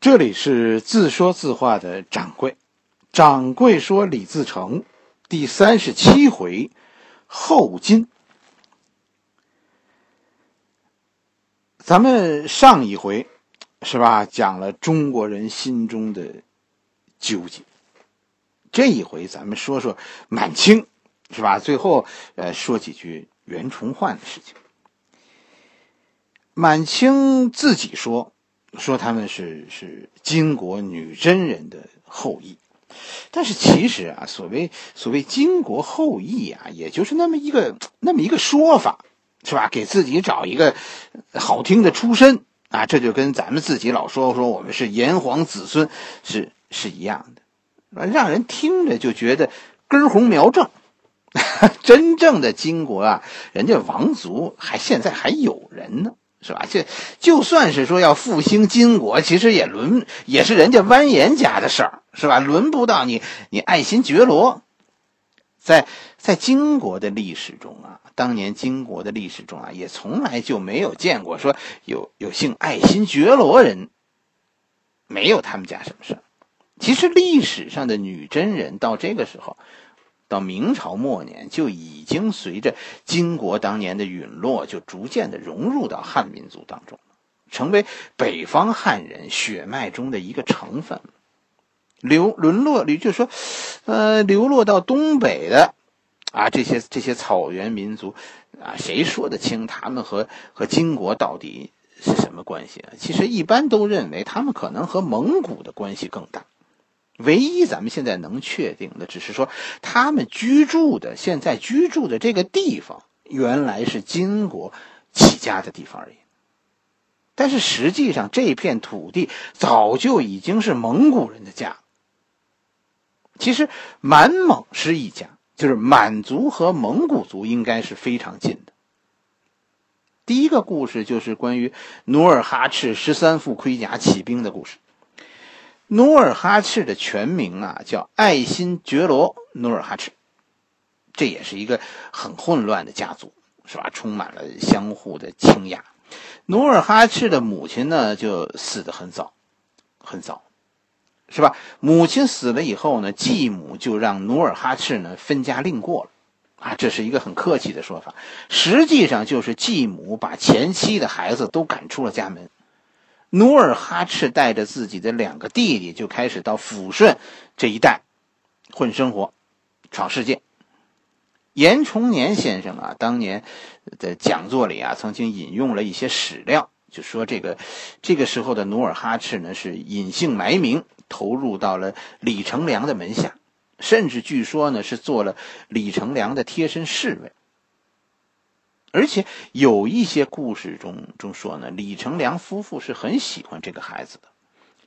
这里是自说自话的掌柜，掌柜说李自成第三十七回后金。咱们上一回是吧，讲了中国人心中的纠结。这一回咱们说说满清，是吧？最后呃，说几句袁崇焕的事情。满清自己说。说他们是是金国女真人的后裔，但是其实啊，所谓所谓金国后裔啊，也就是那么一个那么一个说法，是吧？给自己找一个好听的出身啊，这就跟咱们自己老说说我们是炎黄子孙是是一样的，让人听着就觉得根红苗正。真正的金国啊，人家王族还现在还有人呢。是吧？就就算是说要复兴金国，其实也轮也是人家完颜家的事儿，是吧？轮不到你，你爱新觉罗。在在金国的历史中啊，当年金国的历史中啊，也从来就没有见过说有有姓爱新觉罗人，没有他们家什么事儿。其实历史上的女真人到这个时候。到明朝末年，就已经随着金国当年的陨落，就逐渐的融入到汉民族当中，成为北方汉人血脉中的一个成分。流沦落，也就就说，呃，流落到东北的，啊，这些这些草原民族，啊，谁说得清他们和和金国到底是什么关系啊？其实一般都认为他们可能和蒙古的关系更大。唯一咱们现在能确定的，只是说他们居住的现在居住的这个地方，原来是金国起家的地方而已。但是实际上，这片土地早就已经是蒙古人的家。其实满蒙是一家，就是满族和蒙古族应该是非常近的。第一个故事就是关于努尔哈赤十三副盔甲起兵的故事。努尔哈赤的全名啊，叫爱新觉罗·努尔哈赤，这也是一个很混乱的家族，是吧？充满了相互的倾轧。努尔哈赤的母亲呢，就死得很早，很早，是吧？母亲死了以后呢，继母就让努尔哈赤呢分家另过了，啊，这是一个很客气的说法，实际上就是继母把前妻的孩子都赶出了家门。努尔哈赤带着自己的两个弟弟就开始到抚顺这一带混生活、闯世界。严崇年先生啊，当年的讲座里啊，曾经引用了一些史料，就说这个这个时候的努尔哈赤呢是隐姓埋名，投入到了李成梁的门下，甚至据说呢是做了李成梁的贴身侍卫。而且有一些故事中中说呢，李成梁夫妇是很喜欢这个孩子的。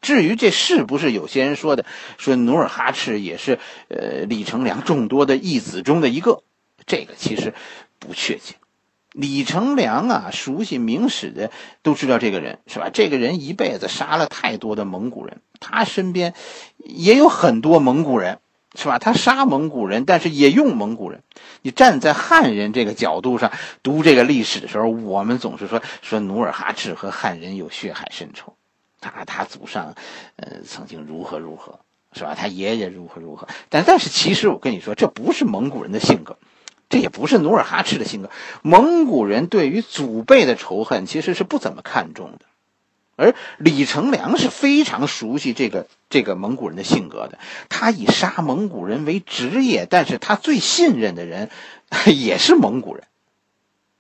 至于这是不是有些人说的，说努尔哈赤也是呃李成梁众多的义子中的一个，这个其实不确切。李成梁啊，熟悉明史的都知道这个人是吧？这个人一辈子杀了太多的蒙古人，他身边也有很多蒙古人。是吧？他杀蒙古人，但是也用蒙古人。你站在汉人这个角度上读这个历史的时候，我们总是说说努尔哈赤和汉人有血海深仇，他他祖上，呃，曾经如何如何，是吧？他爷爷如何如何。但但是其实我跟你说，这不是蒙古人的性格，这也不是努尔哈赤的性格。蒙古人对于祖辈的仇恨其实是不怎么看重的。而李成梁是非常熟悉这个这个蒙古人的性格的，他以杀蒙古人为职业，但是他最信任的人 也是蒙古人。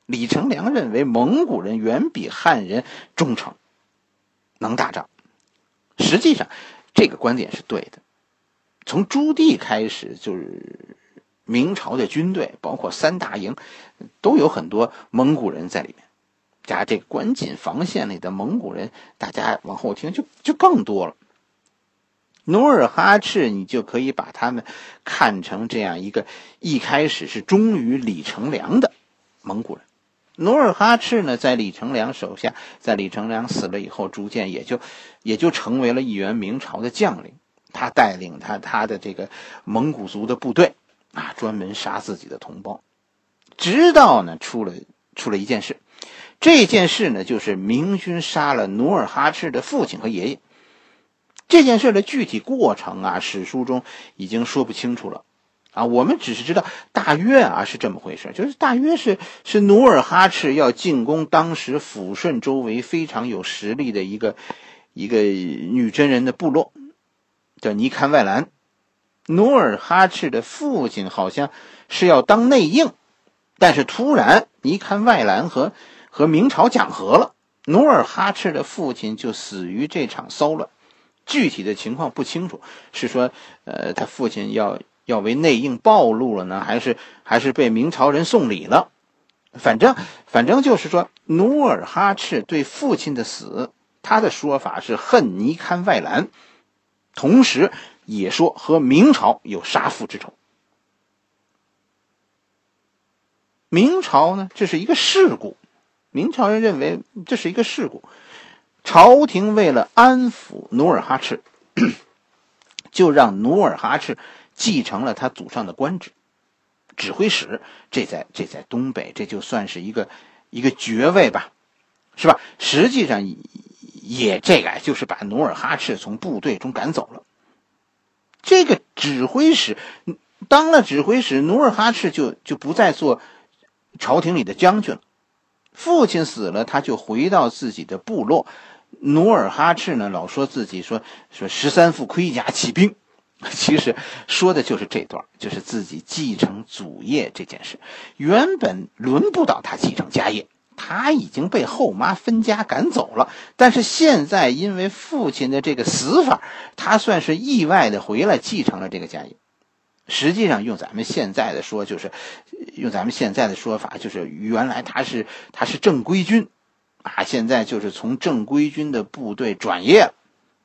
李成梁认为蒙古人远比汉人忠诚，能打仗。实际上，这个观点是对的。从朱棣开始，就是明朝的军队，包括三大营，都有很多蒙古人在里面。加这个关锦防线里的蒙古人，大家往后听就就更多了。努尔哈赤，你就可以把他们看成这样一个一开始是忠于李成梁的蒙古人。努尔哈赤呢，在李成梁手下，在李成梁死了以后，逐渐也就也就成为了一员明朝的将领。他带领他他的这个蒙古族的部队啊，专门杀自己的同胞，直到呢出了出了一件事。这件事呢，就是明军杀了努尔哈赤的父亲和爷爷。这件事的具体过程啊，史书中已经说不清楚了。啊，我们只是知道大约啊是这么回事，就是大约是是努尔哈赤要进攻当时抚顺周围非常有实力的一个一个女真人的部落，叫尼堪外兰。努尔哈赤的父亲好像是要当内应，但是突然尼堪外兰和和明朝讲和了，努尔哈赤的父亲就死于这场骚乱。具体的情况不清楚，是说呃他父亲要。要为内应暴露了呢，还是还是被明朝人送礼了？反正反正就是说，努尔哈赤对父亲的死，他的说法是恨尼堪外兰，同时也说和明朝有杀父之仇。明朝呢，这是一个事故，明朝人认为这是一个事故，朝廷为了安抚努尔哈赤，就让努尔哈赤。继承了他祖上的官职，指挥使，这在这在东北，这就算是一个一个爵位吧，是吧？实际上也这个就是把努尔哈赤从部队中赶走了。这个指挥使当了指挥使，努尔哈赤就就不再做朝廷里的将军了。父亲死了，他就回到自己的部落。努尔哈赤呢，老说自己说说十三副盔甲起兵。其实说的就是这段，就是自己继承祖业这件事。原本轮不到他继承家业，他已经被后妈分家赶走了。但是现在因为父亲的这个死法，他算是意外的回来继承了这个家业。实际上，用咱们现在的说，就是用咱们现在的说法，就是原来他是他是正规军，啊，现在就是从正规军的部队转业了。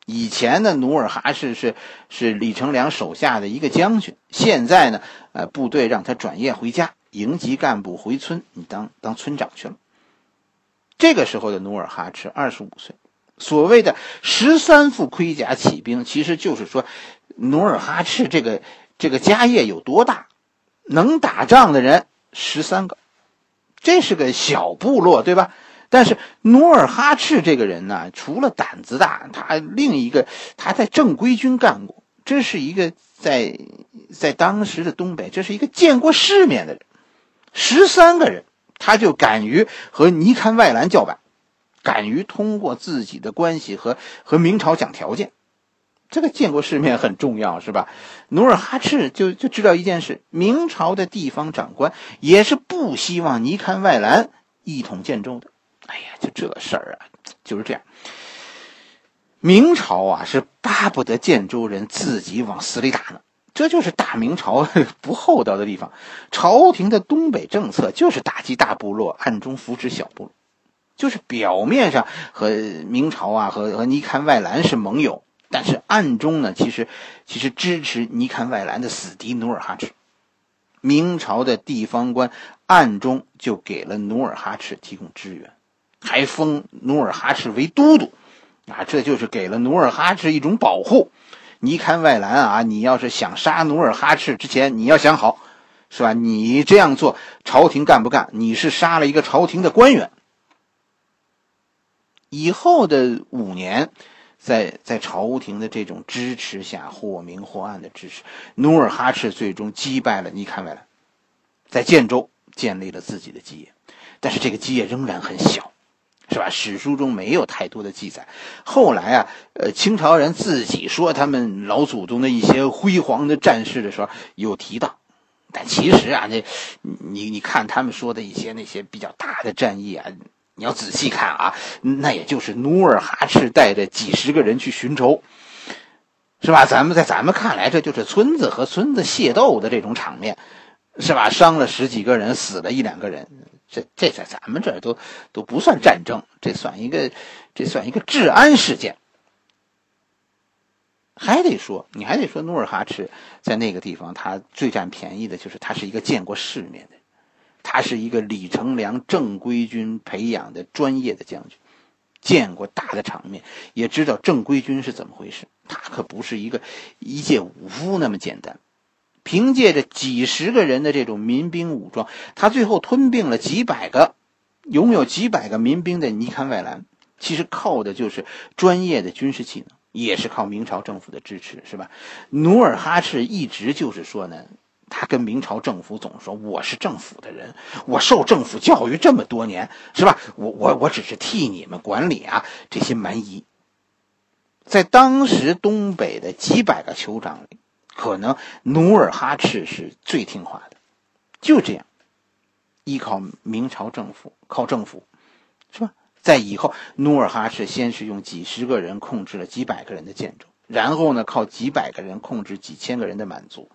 以前的努尔哈赤是是李成梁手下的一个将军，现在呢，呃，部队让他转业回家，营级干部回村，你当当村长去了。这个时候的努尔哈赤二十五岁，所谓的十三副盔甲起兵，其实就是说，努尔哈赤这个这个家业有多大，能打仗的人十三个，这是个小部落，对吧？但是努尔哈赤这个人呢，除了胆子大，他另一个他在正规军干过，这是一个在在当时的东北，这是一个见过世面的人。十三个人，他就敢于和尼堪外兰叫板，敢于通过自己的关系和和明朝讲条件。这个见过世面很重要，是吧？努尔哈赤就就知道一件事：明朝的地方长官也是不希望尼堪外兰一统建州的。哎呀，就这事儿啊，就是这样。明朝啊，是巴不得建州人自己往死里打呢。这就是大明朝 不厚道的地方。朝廷的东北政策就是打击大部落，暗中扶持小部落。就是表面上和明朝啊和和尼堪外兰是盟友，但是暗中呢，其实其实支持尼堪外兰的死敌努尔哈赤。明朝的地方官暗中就给了努尔哈赤提供支援。还封努尔哈赤为都督，啊，这就是给了努尔哈赤一种保护。尼堪外兰啊，你要是想杀努尔哈赤之前，你要想好，是吧？你这样做，朝廷干不干？你是杀了一个朝廷的官员。以后的五年，在在朝廷的这种支持下，或明或暗的支持，努尔哈赤最终击败了尼堪外兰，在建州建立了自己的基业，但是这个基业仍然很小。是吧？史书中没有太多的记载。后来啊，呃，清朝人自己说他们老祖宗的一些辉煌的战事的时候有提到，但其实啊，那，你你看他们说的一些那些比较大的战役啊，你要仔细看啊，那也就是努尔哈赤带着几十个人去寻仇，是吧？咱们在咱们看来，这就是村子和村子械斗的这种场面，是吧？伤了十几个人，死了一两个人。这这在咱们这儿都都不算战争，这算一个，这算一个治安事件。还得说，你还得说，努尔哈赤在那个地方，他最占便宜的就是他是一个见过世面的，他是一个李成梁正规军培养的专业的将军，见过大的场面，也知道正规军是怎么回事。他可不是一个一介武夫那么简单。凭借着几十个人的这种民兵武装，他最后吞并了几百个拥有几百个民兵的尼堪外兰。其实靠的就是专业的军事技能，也是靠明朝政府的支持，是吧？努尔哈赤一直就是说呢，他跟明朝政府总说我是政府的人，我受政府教育这么多年，是吧？我我我只是替你们管理啊这些蛮夷。在当时东北的几百个酋长里，可能努尔哈赤是最听话的。就这样，依靠明朝政府，靠政府，是吧？在以后，努尔哈赤先是用几十个人控制了几百个人的建州，然后呢，靠几百个人控制几千个人的满族，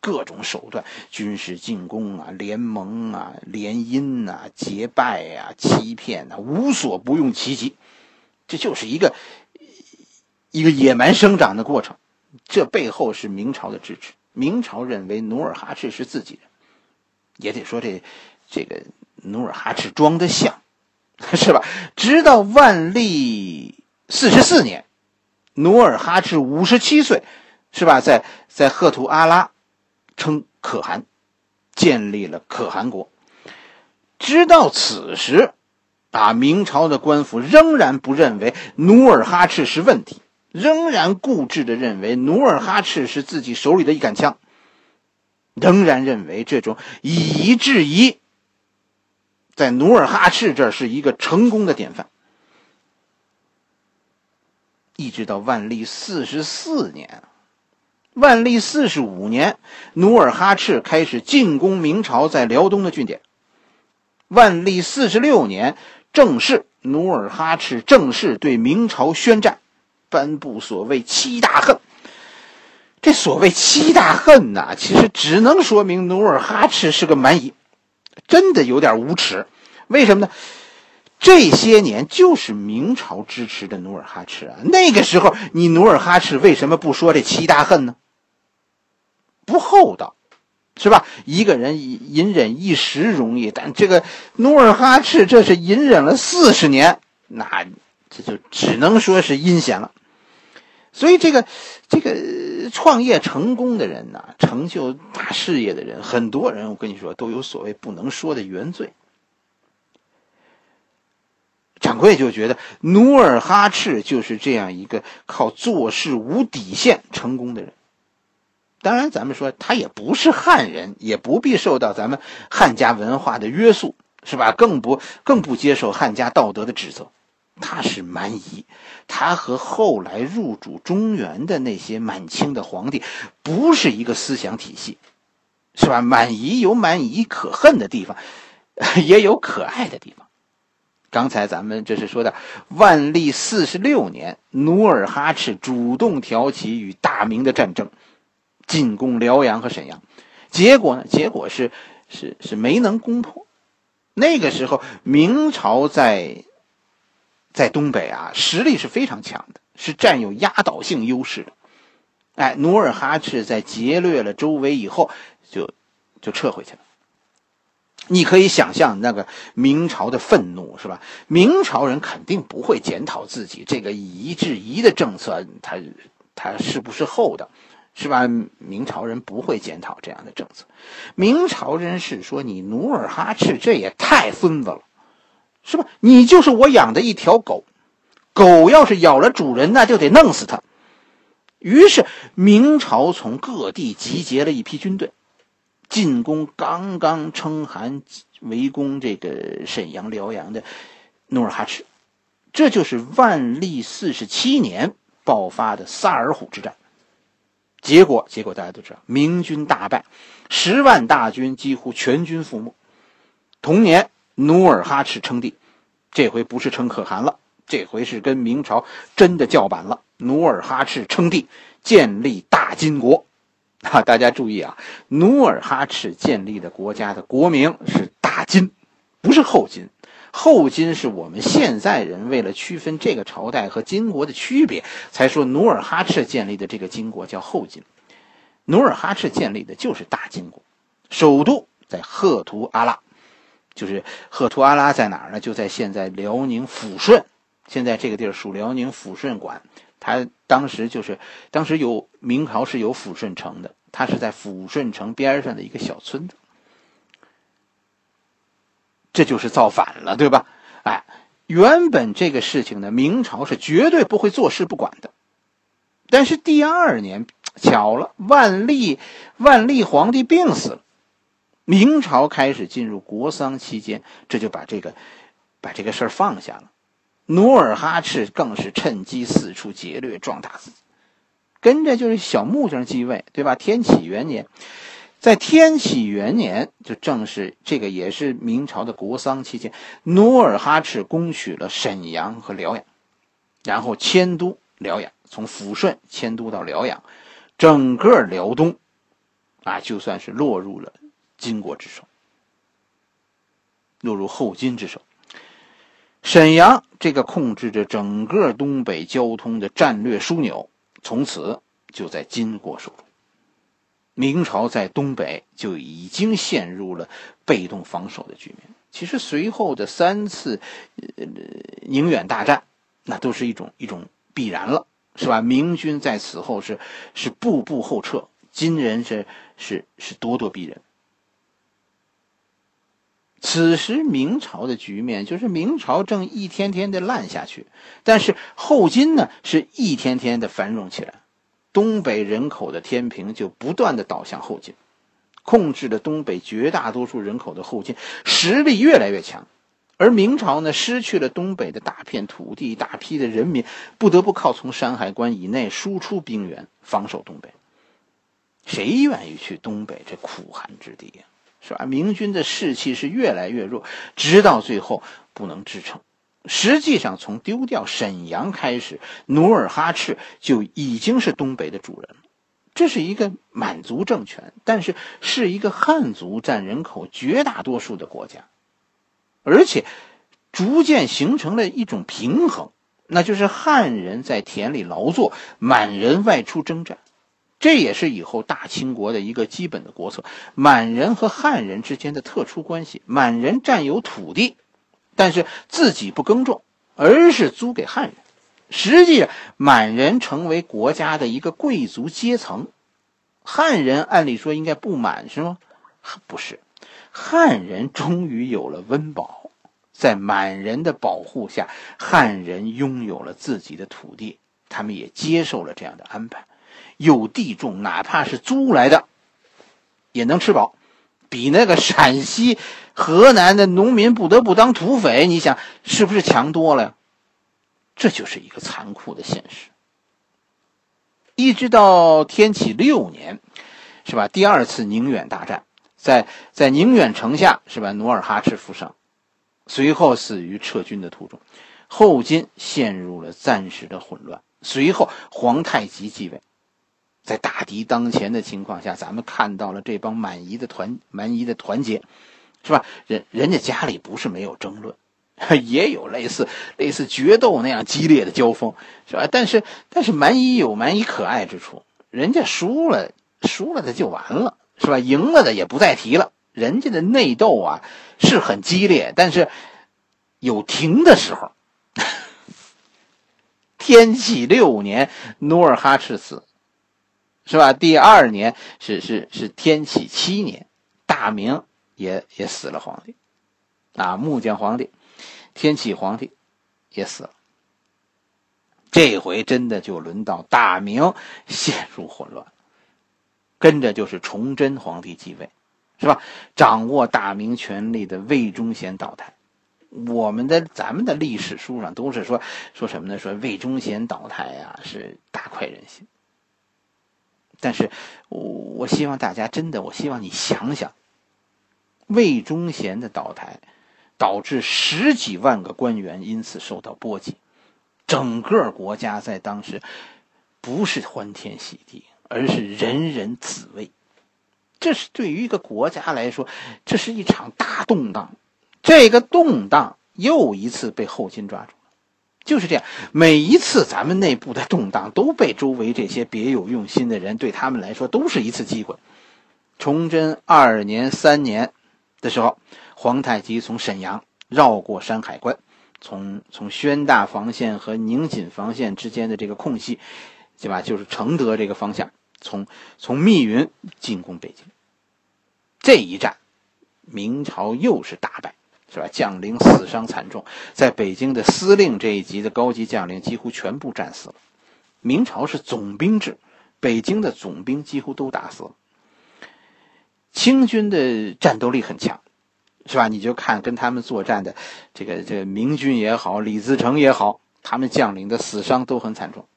各种手段，军事进攻啊，联盟啊，联姻啊，结拜啊，欺骗啊，无所不用其极。这就是一个。一个野蛮生长的过程，这背后是明朝的支持。明朝认为努尔哈赤是自己人，也得说这这个努尔哈赤装的像，是吧？直到万历四十四年，努尔哈赤五十七岁，是吧？在在赫图阿拉称可汗，建立了可汗国。直到此时，啊，明朝的官府仍然不认为努尔哈赤是问题。仍然固执的认为努尔哈赤是自己手里的一杆枪，仍然认为这种以夷制夷，在努尔哈赤这是一个成功的典范。一直到万历四十四年，万历四十五年，努尔哈赤开始进攻明朝在辽东的据点。万历四十六年，正式努尔哈赤正式对明朝宣战。颁布所谓七大恨，这所谓七大恨呐，其实只能说明努尔哈赤是个蛮夷，真的有点无耻。为什么呢？这些年就是明朝支持的努尔哈赤啊。那个时候，你努尔哈赤为什么不说这七大恨呢？不厚道，是吧？一个人隐忍一时容易，但这个努尔哈赤这是隐忍了四十年，那这就只能说是阴险了。所以，这个这个创业成功的人呐，成就大事业的人，很多人我跟你说都有所谓不能说的原罪。掌柜就觉得努尔哈赤就是这样一个靠做事无底线成功的人。当然，咱们说他也不是汉人，也不必受到咱们汉家文化的约束，是吧？更不更不接受汉家道德的指责。他是蛮夷，他和后来入主中原的那些满清的皇帝不是一个思想体系，是吧？蛮夷有蛮夷可恨的地方，也有可爱的地方。刚才咱们这是说的万历四十六年，努尔哈赤主动挑起与大明的战争，进攻辽阳和沈阳，结果呢？结果是是是没能攻破。那个时候，明朝在。在东北啊，实力是非常强的，是占有压倒性优势的。哎，努尔哈赤在劫掠了周围以后，就就撤回去了。你可以想象那个明朝的愤怒，是吧？明朝人肯定不会检讨自己这个以夷制夷的政策，他他是不是厚道，是吧？明朝人不会检讨这样的政策。明朝人是说，你努尔哈赤这也太孙子了。是吧？你就是我养的一条狗，狗要是咬了主人，那就得弄死它。于是明朝从各地集结了一批军队，进攻刚刚称汗围攻这个沈阳、辽阳的努尔哈赤。这就是万历四十七年爆发的萨尔浒之战。结果，结果大家都知道，明军大败，十万大军几乎全军覆没。同年。努尔哈赤称帝，这回不是称可汗了，这回是跟明朝真的叫板了。努尔哈赤称帝，建立大金国。啊，大家注意啊，努尔哈赤建立的国家的国名是大金，不是后金。后金是我们现在人为了区分这个朝代和金国的区别，才说努尔哈赤建立的这个金国叫后金。努尔哈赤建立的就是大金国，首都在赫图阿拉。就是赫图阿拉在哪呢？就在现在辽宁抚顺，现在这个地儿属辽宁抚顺管。他当时就是，当时有明朝是有抚顺城的，他是在抚顺城边上的一个小村子。这就是造反了，对吧？哎，原本这个事情呢，明朝是绝对不会坐视不管的。但是第二年巧了，万历万历皇帝病死了，明朝开始进入国丧期间，这就把这个把这个事儿放下了。努尔哈赤更是趁机四处劫掠，壮大自己。跟着就是小木匠继位，对吧？天启元年，在天启元年，就正是这个，也是明朝的国丧期间，努尔哈赤攻取了沈阳和辽阳，然后迁都辽阳，从抚顺迁都到辽阳，整个辽东，啊，就算是落入了金国之手，落入后金之手。沈阳这个控制着整个东北交通的战略枢纽。从此就在金国手中，明朝在东北就已经陷入了被动防守的局面。其实随后的三次呃宁远大战，那都是一种一种必然了，是吧？明军在此后是是步步后撤，金人是是是咄咄逼人。此时明朝的局面就是明朝正一天天的烂下去，但是后金呢是一天天的繁荣起来，东北人口的天平就不断的倒向后金，控制了东北绝大多数人口的后金实力越来越强，而明朝呢失去了东北的大片土地、大批的人民，不得不靠从山海关以内输出兵源防守东北，谁愿意去东北这苦寒之地呀？是吧？明军的士气是越来越弱，直到最后不能支撑。实际上，从丢掉沈阳开始，努尔哈赤就已经是东北的主人了。这是一个满族政权，但是是一个汉族占人口绝大多数的国家，而且逐渐形成了一种平衡，那就是汉人在田里劳作，满人外出征战。这也是以后大清国的一个基本的国策。满人和汉人之间的特殊关系，满人占有土地，但是自己不耕种，而是租给汉人。实际上，满人成为国家的一个贵族阶层，汉人按理说应该不满，是吗？不是，汉人终于有了温饱，在满人的保护下，汉人拥有了自己的土地，他们也接受了这样的安排。有地种，哪怕是租来的，也能吃饱，比那个陕西、河南的农民不得不当土匪，你想是不是强多了？这就是一个残酷的现实。一直到天启六年，是吧？第二次宁远大战，在在宁远城下，是吧？努尔哈赤负伤，随后死于撤军的途中，后金陷入了暂时的混乱。随后皇太极继位。在大敌当前的情况下，咱们看到了这帮满夷的团蛮夷的团结，是吧？人人家家里不是没有争论，也有类似类似决斗那样激烈的交锋，是吧？但是但是蛮夷有蛮夷可爱之处，人家输了输了的就完了，是吧？赢了的也不再提了。人家的内斗啊是很激烈，但是有停的时候。天启六年，努尔哈赤死。是吧？第二年是是是天启七年，大明也也死了皇帝，啊，木匠皇帝，天启皇帝也死了。这回真的就轮到大明陷入混乱，跟着就是崇祯皇帝继位，是吧？掌握大明权力的魏忠贤倒台，我们的咱们的历史书上都是说说什么呢？说魏忠贤倒台呀，是大快人心。但是，我我希望大家真的，我希望你想想，魏忠贤的倒台，导致十几万个官员因此受到波及，整个国家在当时不是欢天喜地，而是人人自危。这是对于一个国家来说，这是一场大动荡。这个动荡又一次被后金抓住了。就是这样，每一次咱们内部的动荡都被周围这些别有用心的人，对他们来说都是一次机会。崇祯二年、三年的时候，皇太极从沈阳绕过山海关，从从宣大防线和宁锦防线之间的这个空隙，对吧？就是承德这个方向，从从密云进攻北京。这一战，明朝又是大败。是吧？将领死伤惨重，在北京的司令这一级的高级将领几乎全部战死了。明朝是总兵制，北京的总兵几乎都打死了。清军的战斗力很强，是吧？你就看跟他们作战的这个这个明军也好，李自成也好，他们将领的死伤都很惨重。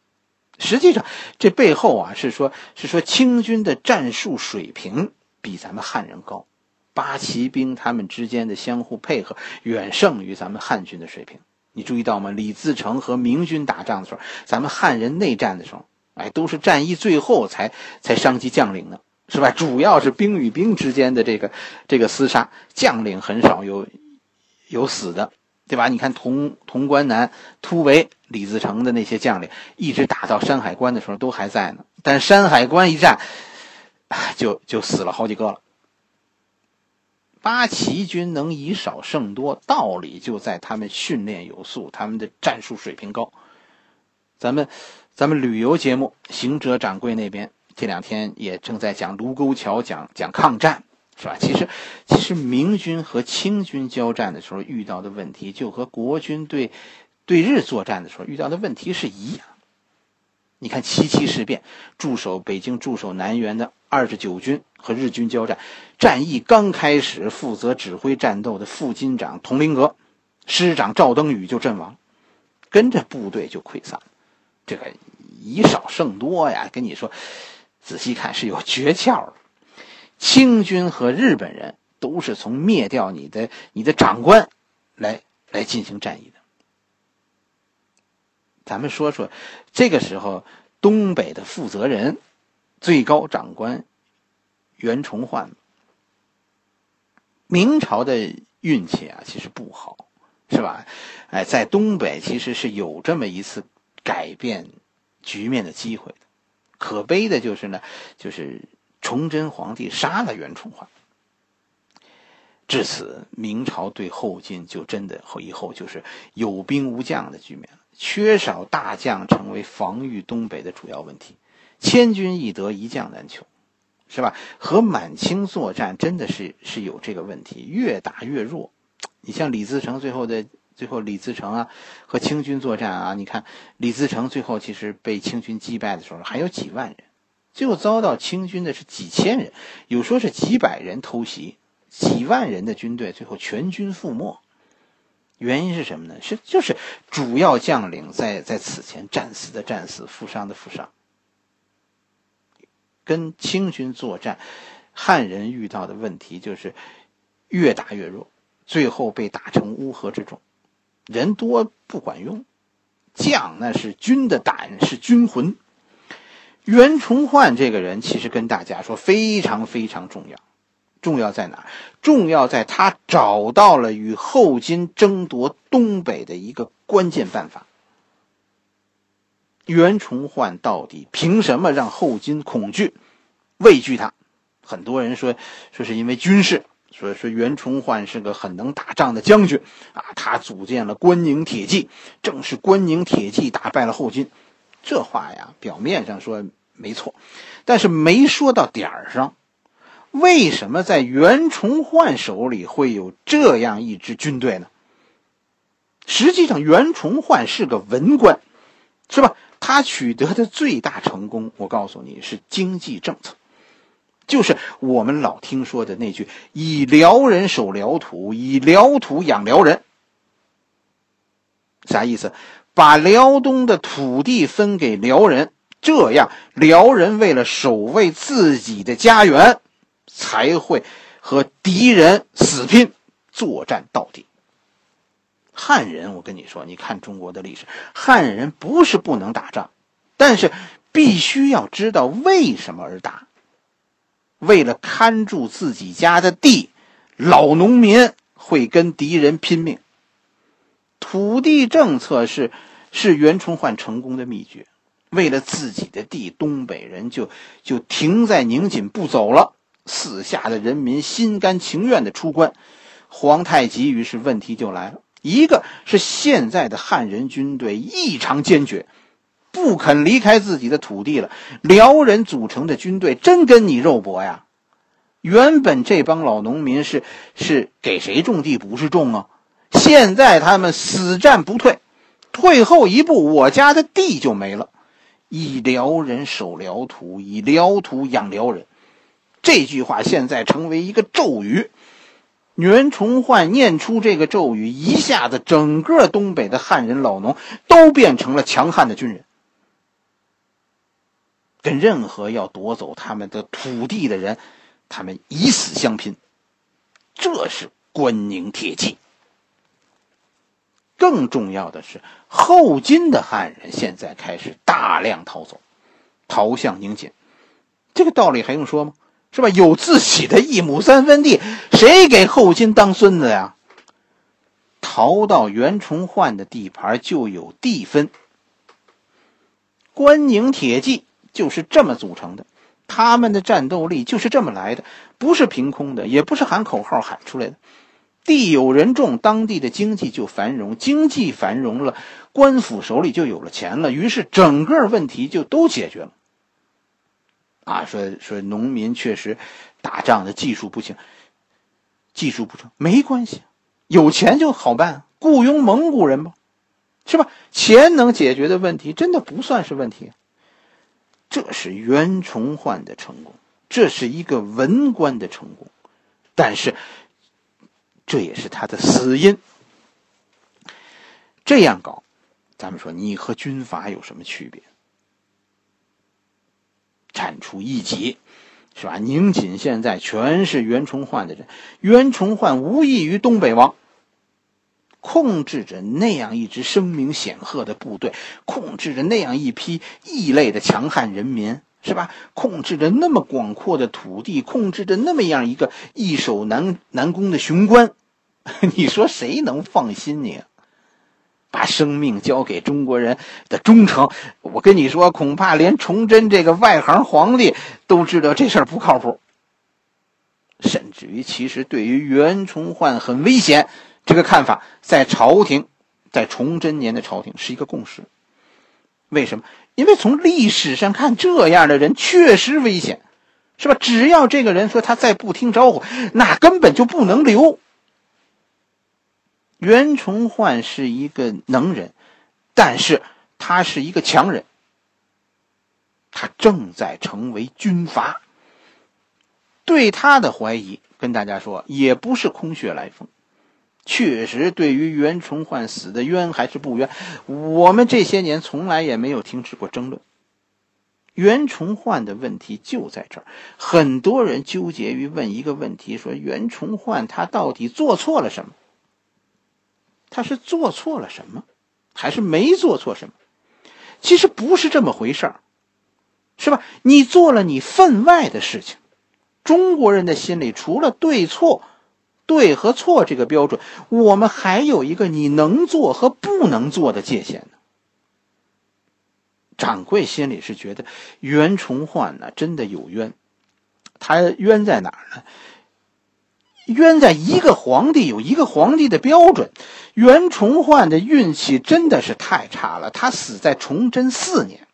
实际上，这背后啊是说，是说清军的战术水平比咱们汉人高，八旗兵他们之间的相互配合远胜于咱们汉军的水平。你注意到吗？李自成和明军打仗的时候，咱们汉人内战的时候，哎，都是战役最后才才伤及将领的，是吧？主要是兵与兵之间的这个这个厮杀，将领很少有有死的，对吧？你看潼潼关南突围，李自成的那些将领，一直打到山海关的时候都还在呢，但山海关一战，就就死了好几个了。八旗军能以少胜多，道理就在他们训练有素，他们的战术水平高。咱们，咱们旅游节目《行者掌柜》那边这两天也正在讲卢沟桥，讲讲抗战，是吧？其实，其实明军和清军交战的时候遇到的问题，就和国军对对日作战的时候遇到的问题是一样。你看七七事变，驻守北京、驻守南园的二十九军和日军交战，战役刚开始，负责指挥战斗的副军长佟麟阁、师长赵登禹就阵亡，跟着部队就溃散。这个以少胜多呀，跟你说，仔细看是有诀窍的。清军和日本人都是从灭掉你的你的长官来来进行战役的。咱们说说，这个时候东北的负责人、最高长官袁崇焕，明朝的运气啊，其实不好，是吧？哎，在东北其实是有这么一次改变局面的机会的。可悲的就是呢，就是崇祯皇帝杀了袁崇焕，至此明朝对后金就真的以后就是有兵无将的局面了。缺少大将成为防御东北的主要问题，千军易得，一将难求，是吧？和满清作战真的是是有这个问题，越打越弱。你像李自成最后的最后，李自成啊和清军作战啊，你看李自成最后其实被清军击败的时候还有几万人，最后遭到清军的是几千人，有说是几百人偷袭，几万人的军队最后全军覆没。原因是什么呢？是就是主要将领在在此前战死的战死，负伤的负伤。跟清军作战，汉人遇到的问题就是越打越弱，最后被打成乌合之众。人多不管用，将那是军的胆，是军魂。袁崇焕这个人，其实跟大家说非常非常重要。重要在哪？重要在他找到了与后金争夺东北的一个关键办法。袁崇焕到底凭什么让后金恐惧、畏惧他？很多人说，说是因为军事，说说袁崇焕是个很能打仗的将军啊，他组建了关宁铁骑，正是关宁铁骑打败了后金。这话呀，表面上说没错，但是没说到点儿上。为什么在袁崇焕手里会有这样一支军队呢？实际上，袁崇焕是个文官，是吧？他取得的最大成功，我告诉你是经济政策，就是我们老听说的那句“以辽人守辽土，以辽土养辽人”。啥意思？把辽东的土地分给辽人，这样辽人为了守卫自己的家园。才会和敌人死拼，作战到底。汉人，我跟你说，你看中国的历史，汉人不是不能打仗，但是必须要知道为什么而打。为了看住自己家的地，老农民会跟敌人拼命。土地政策是是袁崇焕成功的秘诀。为了自己的地，东北人就就停在宁锦不走了。四下的人民心甘情愿的出关，皇太极于是问题就来了。一个是现在的汉人军队异常坚决，不肯离开自己的土地了。辽人组成的军队真跟你肉搏呀？原本这帮老农民是是给谁种地不是种啊？现在他们死战不退，退后一步，我家的地就没了。以辽人守辽土，以辽土养辽人。这句话现在成为一个咒语。袁崇焕念出这个咒语，一下子整个东北的汉人老农都变成了强悍的军人，跟任何要夺走他们的土地的人，他们以死相拼。这是关宁铁骑。更重要的是，后金的汉人现在开始大量逃走，逃向宁锦。这个道理还用说吗？是吧？有自己的一亩三分地，谁给后金当孙子呀？逃到袁崇焕的地盘就有地分。关宁铁骑就是这么组成的，他们的战斗力就是这么来的，不是凭空的，也不是喊口号喊出来的。地有人种，当地的经济就繁荣，经济繁荣了，官府手里就有了钱了，于是整个问题就都解决了。啊，说说农民确实打仗的技术不行，技术不成没关系，有钱就好办，雇佣蒙古人吧，是吧？钱能解决的问题，真的不算是问题。这是袁崇焕的成功，这是一个文官的成功，但是。这也是他的死因。这样搞，咱们说你和军阀有什么区别？铲除异己，是吧？宁锦现在全是袁崇焕的人，袁崇焕无异于东北王，控制着那样一支声名显赫的部队，控制着那样一批异类的强悍人民，是吧？控制着那么广阔的土地，控制着那么样一个易守难难攻的雄关。你说谁能放心你？把生命交给中国人的忠诚，我跟你说，恐怕连崇祯这个外行皇帝都知道这事儿不靠谱。甚至于，其实对于袁崇焕很危险这个看法，在朝廷，在崇祯年的朝廷是一个共识。为什么？因为从历史上看，这样的人确实危险，是吧？只要这个人说他再不听招呼，那根本就不能留。袁崇焕是一个能人，但是他是一个强人。他正在成为军阀。对他的怀疑，跟大家说，也不是空穴来风。确实，对于袁崇焕死的冤还是不冤，我们这些年从来也没有停止过争论。袁崇焕的问题就在这儿，很多人纠结于问一个问题：说袁崇焕他到底做错了什么？他是做错了什么，还是没做错什么？其实不是这么回事儿，是吧？你做了你分外的事情。中国人的心里，除了对错、对和错这个标准，我们还有一个你能做和不能做的界限呢。掌柜心里是觉得袁崇焕呢真的有冤，他冤在哪儿呢？冤在一个皇帝有一个皇帝的标准，袁崇焕的运气真的是太差了。他死在崇祯四年，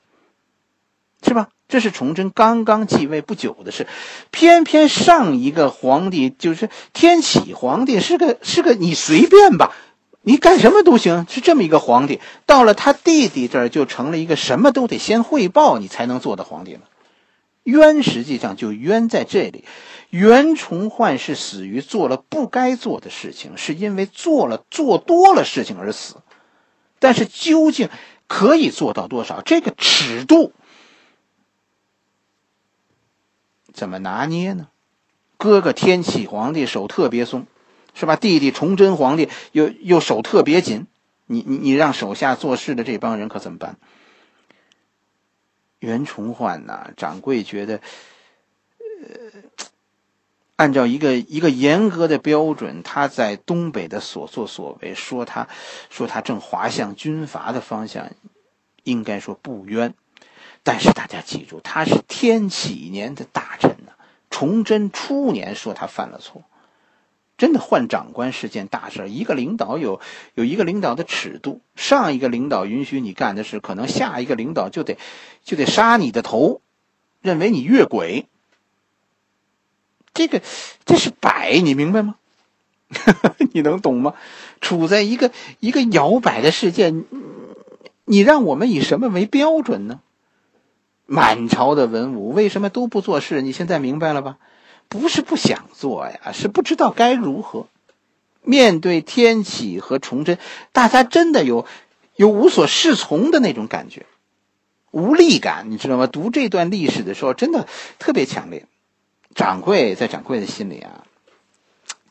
是吧？这是崇祯刚刚继位不久的事。偏偏上一个皇帝就是天启皇帝，是个是个你随便吧，你干什么都行，是这么一个皇帝。到了他弟弟这儿，就成了一个什么都得先汇报你才能做的皇帝了。冤实际上就冤在这里。袁崇焕是死于做了不该做的事情，是因为做了做多了事情而死。但是究竟可以做到多少？这个尺度怎么拿捏呢？哥哥天启皇帝手特别松，是吧？弟弟崇祯皇帝又又手特别紧，你你你让手下做事的这帮人可怎么办？袁崇焕呐，掌柜觉得，呃。按照一个一个严格的标准，他在东北的所作所为，说他，说他正滑向军阀的方向，应该说不冤。但是大家记住，他是天启年的大臣呢。崇祯初年说他犯了错，真的换长官是件大事。一个领导有有一个领导的尺度，上一个领导允许你干的事，可能下一个领导就得就得杀你的头，认为你越轨。这个，这是摆，你明白吗？你能懂吗？处在一个一个摇摆的世界，你让我们以什么为标准呢？满朝的文武为什么都不做事？你现在明白了吧？不是不想做呀，是不知道该如何面对天启和崇祯，大家真的有有无所适从的那种感觉，无力感，你知道吗？读这段历史的时候，真的特别强烈。掌柜在掌柜的心里啊，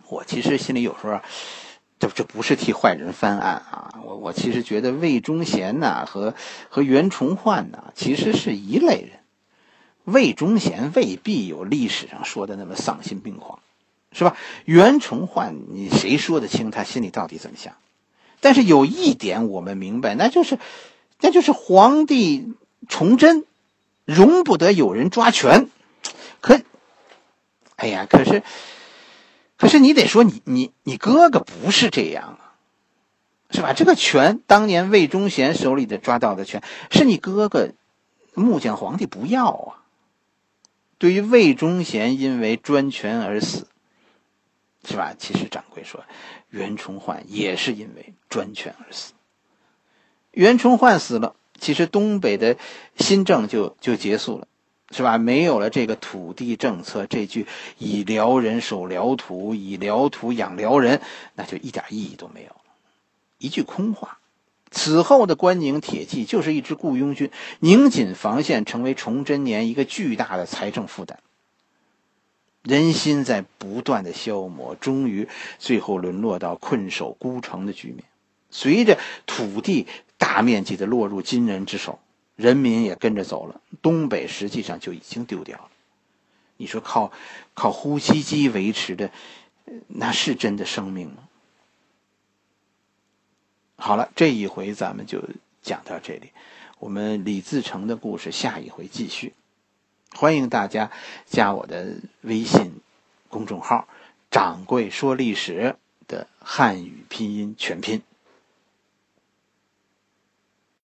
我其实心里有时候，这这不是替坏人翻案啊，我我其实觉得魏忠贤呐和和袁崇焕呐其实是一类人。魏忠贤未必有历史上说的那么丧心病狂，是吧？袁崇焕，你谁说得清他心里到底怎么想？但是有一点我们明白，那就是，那就是皇帝崇祯容不得有人抓权。可，哎呀，可是，可是你得说你你你哥哥不是这样啊，是吧？这个权当年魏忠贤手里的抓到的权，是你哥哥木匠皇帝不要啊。对于魏忠贤因为专权而死，是吧？其实掌柜说，袁崇焕也是因为专权而死。袁崇焕死了，其实东北的新政就就结束了，是吧？没有了这个土地政策，这句“以辽人守辽土，以辽土养辽人”，那就一点意义都没有了，一句空话。此后的关宁铁骑就是一支雇佣军，宁锦防线成为崇祯年一个巨大的财政负担。人心在不断的消磨，终于最后沦落到困守孤城的局面。随着土地大面积的落入金人之手，人民也跟着走了。东北实际上就已经丢掉了。你说靠靠呼吸机维持的，那是真的生命吗？好了，这一回咱们就讲到这里。我们李自成的故事下一回继续。欢迎大家加我的微信公众号“掌柜说历史”的汉语拼音全拼。